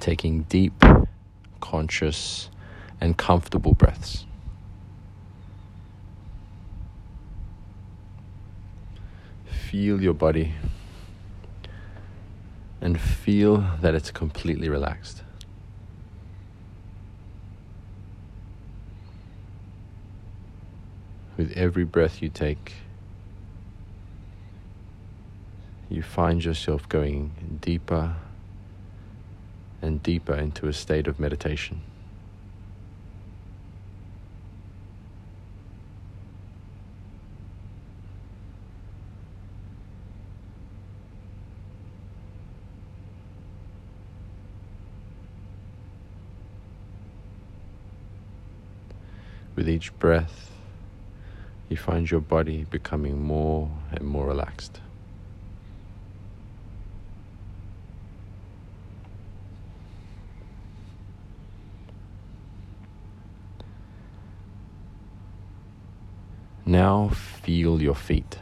taking deep, conscious, and comfortable breaths. Feel your body and feel that it's completely relaxed. With every breath you take, you find yourself going deeper and deeper into a state of meditation. With each breath, you find your body becoming more and more relaxed. Now feel your feet.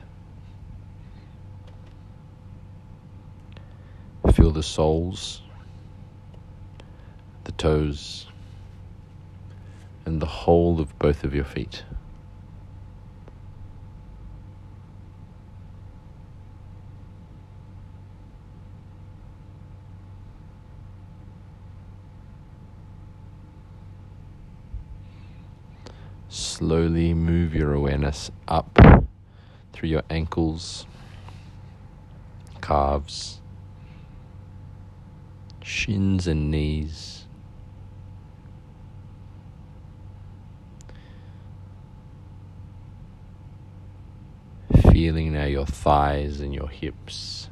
Feel the soles, the toes, and the whole of both of your feet. Slowly move your awareness up through your ankles, calves, shins, and knees. Feeling now your thighs and your hips.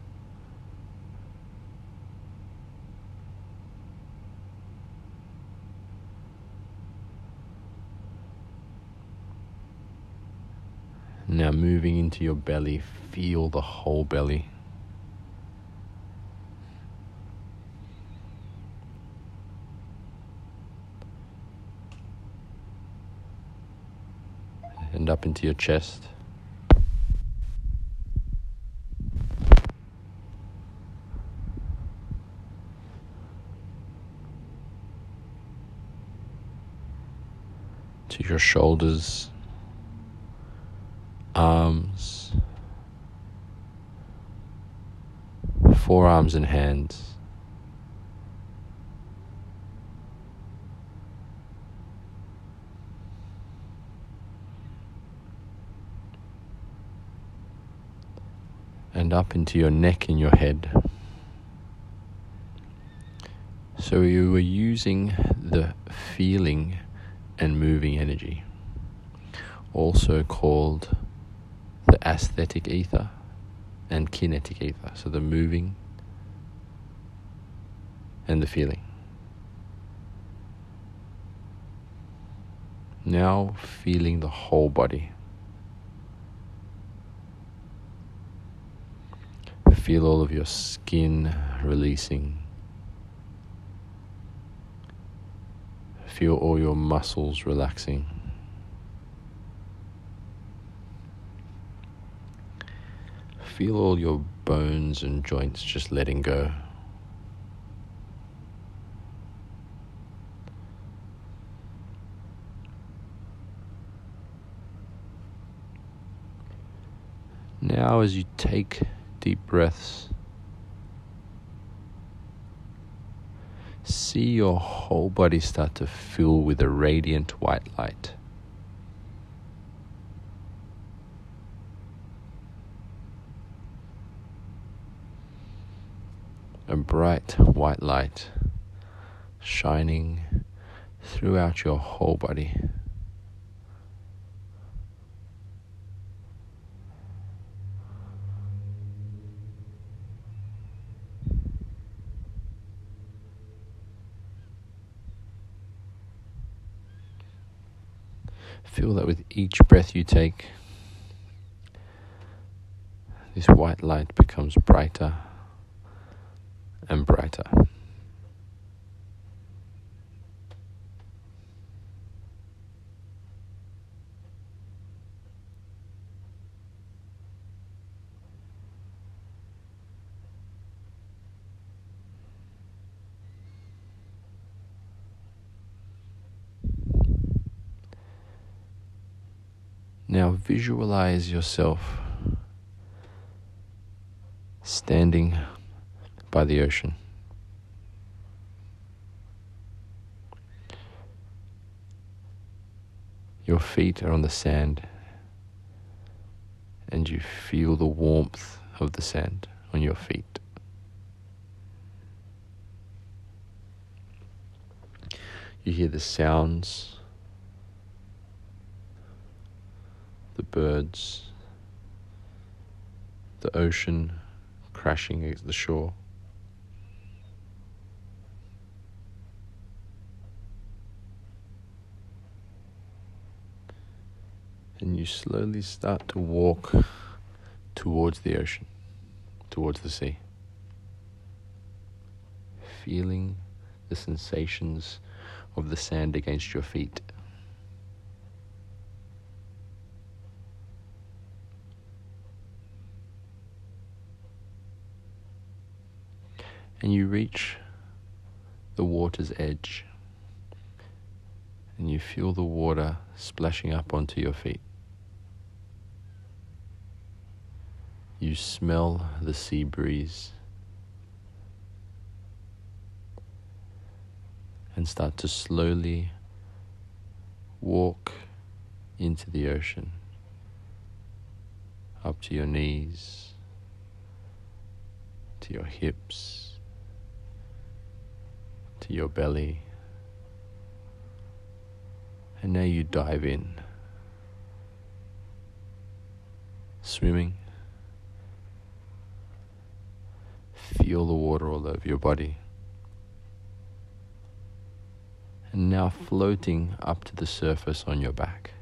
Now moving into your belly, feel the whole belly. And up into your chest. To your shoulders forearms, and hands. And up into your neck and your head. So you are using the feeling and moving energy, also called the aesthetic ether and kinetic ether. So the moving and the feeling. Now feeling the whole body. Feel all of your skin releasing. Feel all your muscles relaxing. Feel all your bones and joints just letting go. Now, as you take deep breaths, see your whole body start to fill with a radiant white light. A bright white light shining throughout your whole body. Feel that with each breath you take, this white light becomes brighter and brighter. Now visualize yourself standing by the ocean. Your feet are on the sand, and you feel the warmth of the sand on your feet. You hear the sounds, the birds, the ocean crashing against the shore. And you slowly start to walk towards the ocean, towards the sea, feeling the sensations of the sand against your feet. And you reach the water's edge and you feel the water splashing up onto your feet. You smell the sea breeze and start to slowly walk into the ocean, up to your knees, to your hips, your belly. And now you dive in, swimming. Feel the water all over your body. And now floating up to the surface on your back.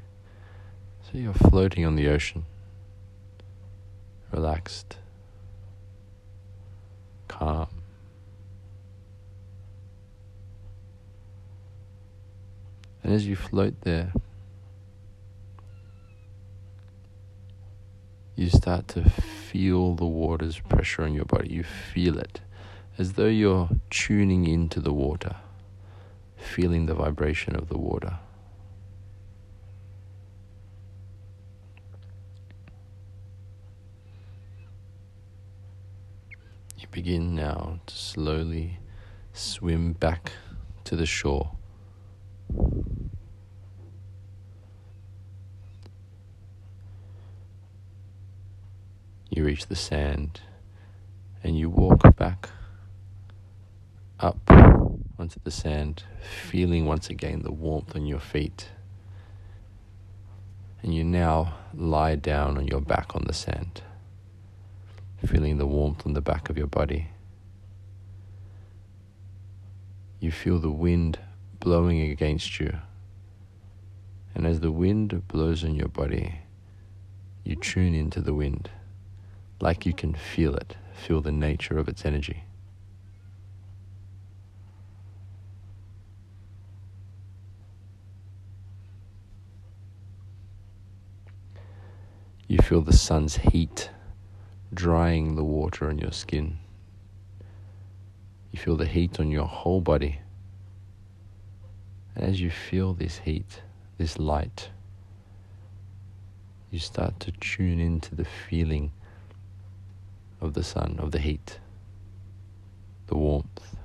So you're floating on the ocean, relaxed, calm. And as you float there, you start to feel the water's pressure on your body. You feel it as though you're tuning into the water, feeling the vibration of the water. You begin now to slowly swim back to the shore. You reach the sand and you walk back up onto the sand, feeling once again the warmth on your feet. And you now lie down on your back on the sand, feeling the warmth on the back of your body. You feel the wind blowing against you. And as the wind blows on your body, you tune into the wind like you can feel it, feel the nature of its energy. You feel the sun's heat drying the water on your skin. You feel the heat on your whole body. And as you feel this heat, this light, you start to tune into the feeling of the sun, of the heat, the warmth.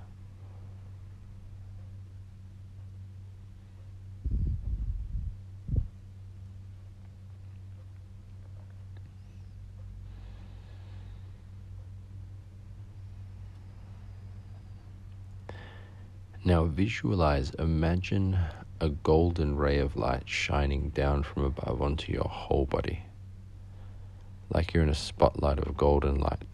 Now visualize, imagine a golden ray of light shining down from above onto your whole body like you're in a spotlight of golden light.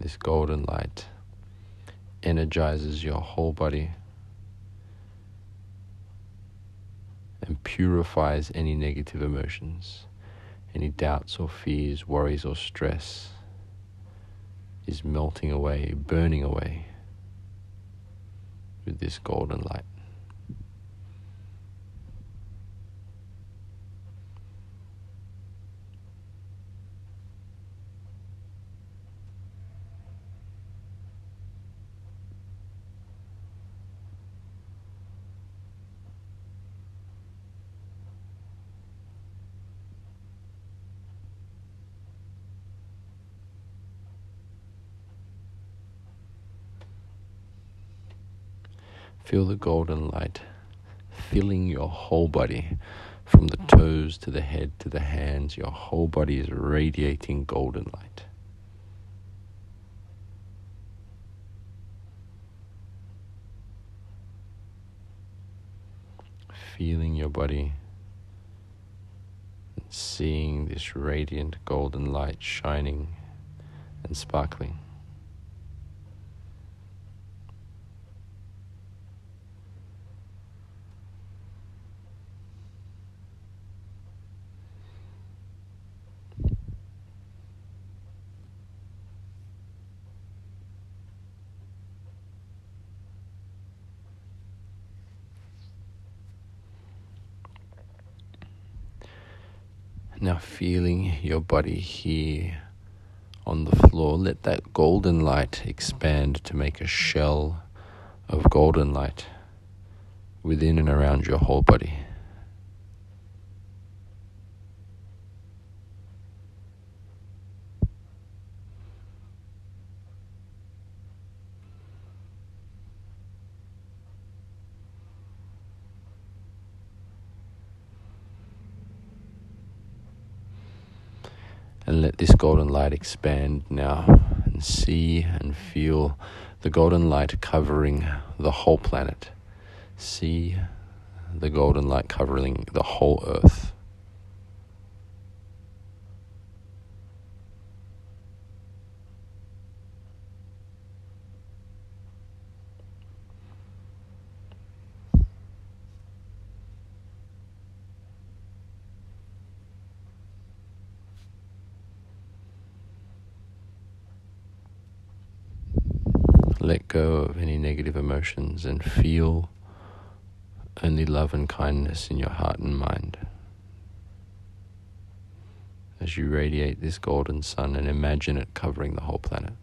This golden light energizes your whole body and purifies any negative emotions, any doubts or fears, worries or stress is melting away, burning away with this golden light. Feel the golden light filling your whole body from the toes to the head to the hands. Your whole body is radiating golden light. Feeling your body and seeing this radiant golden light shining and sparkling. Now, feeling your body here on the floor, let that golden light expand to make a shell of golden light within and around your whole body. And let this golden light expand now and see and feel the golden light covering the whole planet. See the golden light covering the whole earth. Let go of any negative emotions and feel only love and kindness in your heart and mind. As you radiate this golden sun and imagine it covering the whole planet.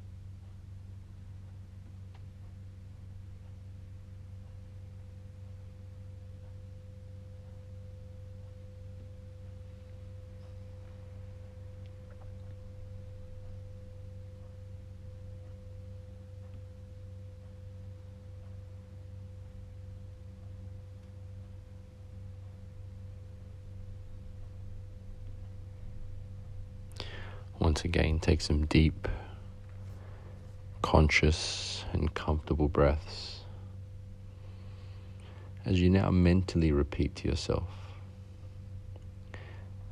Once again, take some deep, conscious, and comfortable breaths as you now mentally repeat to yourself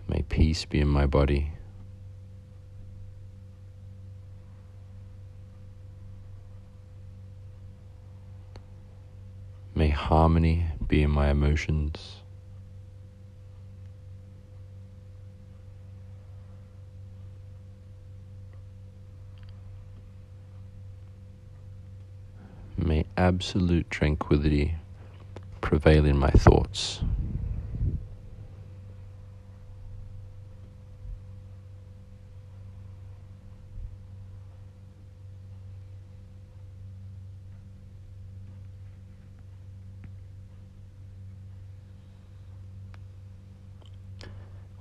May peace be in my body. May harmony be in my emotions. May absolute tranquility prevail in my thoughts.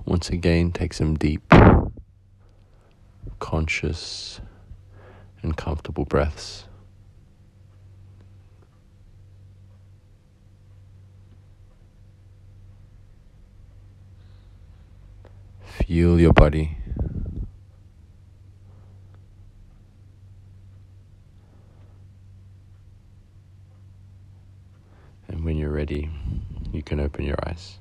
Once again, take some deep, conscious, and comfortable breaths. Feel your body. And when you're ready, you can open your eyes.